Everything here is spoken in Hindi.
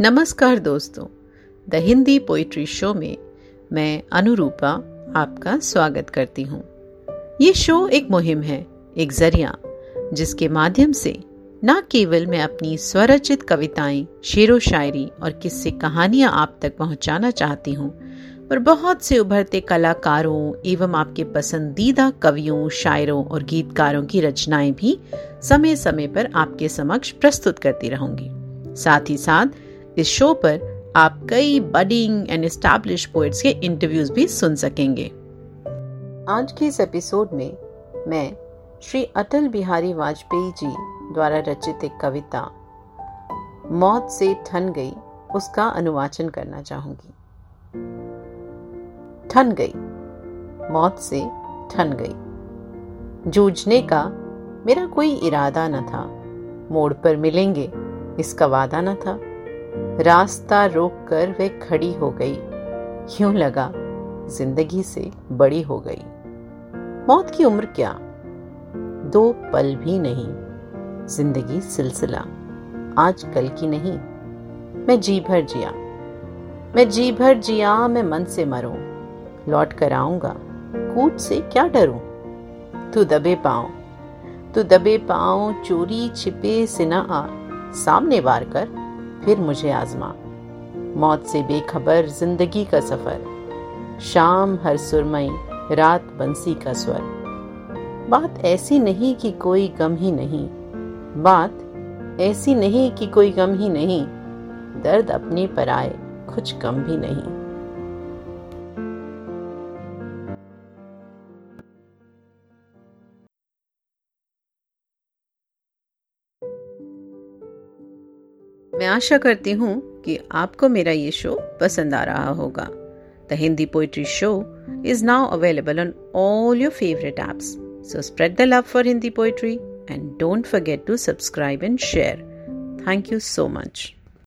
नमस्कार दोस्तों, द हिंदी पोइट्री शो में मैं अनुरूपा आपका स्वागत करती हूँ। ये शो एक मुहिम है, एक ज़रिया, जिसके माध्यम से न केवल मैं अपनी स्वरचित कविताएँ, शेरो शायरी और किस्से कहानियाँ आप तक पहुंचाना चाहती हूँ, पर बहुत से उभरते कलाकारों एवं आपके पसंदीदा कवियों, शायरों और गीतकारों की रचनाएँ भी समय समय पर आपके समक्ष प्रस्तुत करती रहूँगी। साथ ही साथ इस शो पर आप कई बडिंग एंड एस्टैब्लिश पोइट्स के इंटरव्यूज़ भी सुन सकेंगे। आज के इस एपिसोड में मैं श्री अटल बिहारी वाजपेयी जी द्वारा रचित एक कविता, मौत से ठन गई, उसका अनुवाचन करना चाहूँगी। ठन गई, मौत से ठन गई। जूझने का मेरा कोई इरादा न था, मोड़ पर मिलेंगे, इसका वादा न था। रास्ता रोककर वे खड़ी हो गई। क्यों लगा, ज़िंदगी से बड़ी हो गई। मौत की उम्र क्या? दो पल भी नहीं। ज़िंदगी सिलसिला। आज कल की नहीं। मैं जी भर जिया। मैं जी भर जिया, मैं मन से मरूं। लौट कर आऊँगा। कूट से क्या डरूं? तू दबे पाओ तू दबे पाओ चोरी छिपे सिना आ। सामने वार कर। फिर मुझे आजमा। मौत से बेखबर ज़िंदगी का सफ़र। शाम हर सुरमई, रात बंसी का स्वर। बात ऐसी नहीं कि कोई गम ही नहीं। बात ऐसी नहीं कि कोई गम ही नहीं। दर्द अपने पर आए, कुछ कम भी नहीं। मैं आशा करती हूँ कि आपको मेरा ये शो पसंद आ रहा होगा। The Hindi poetry show is now available on all your favourite apps so spread the love for Hindi poetry and don't forget to subscribe and share thank you so much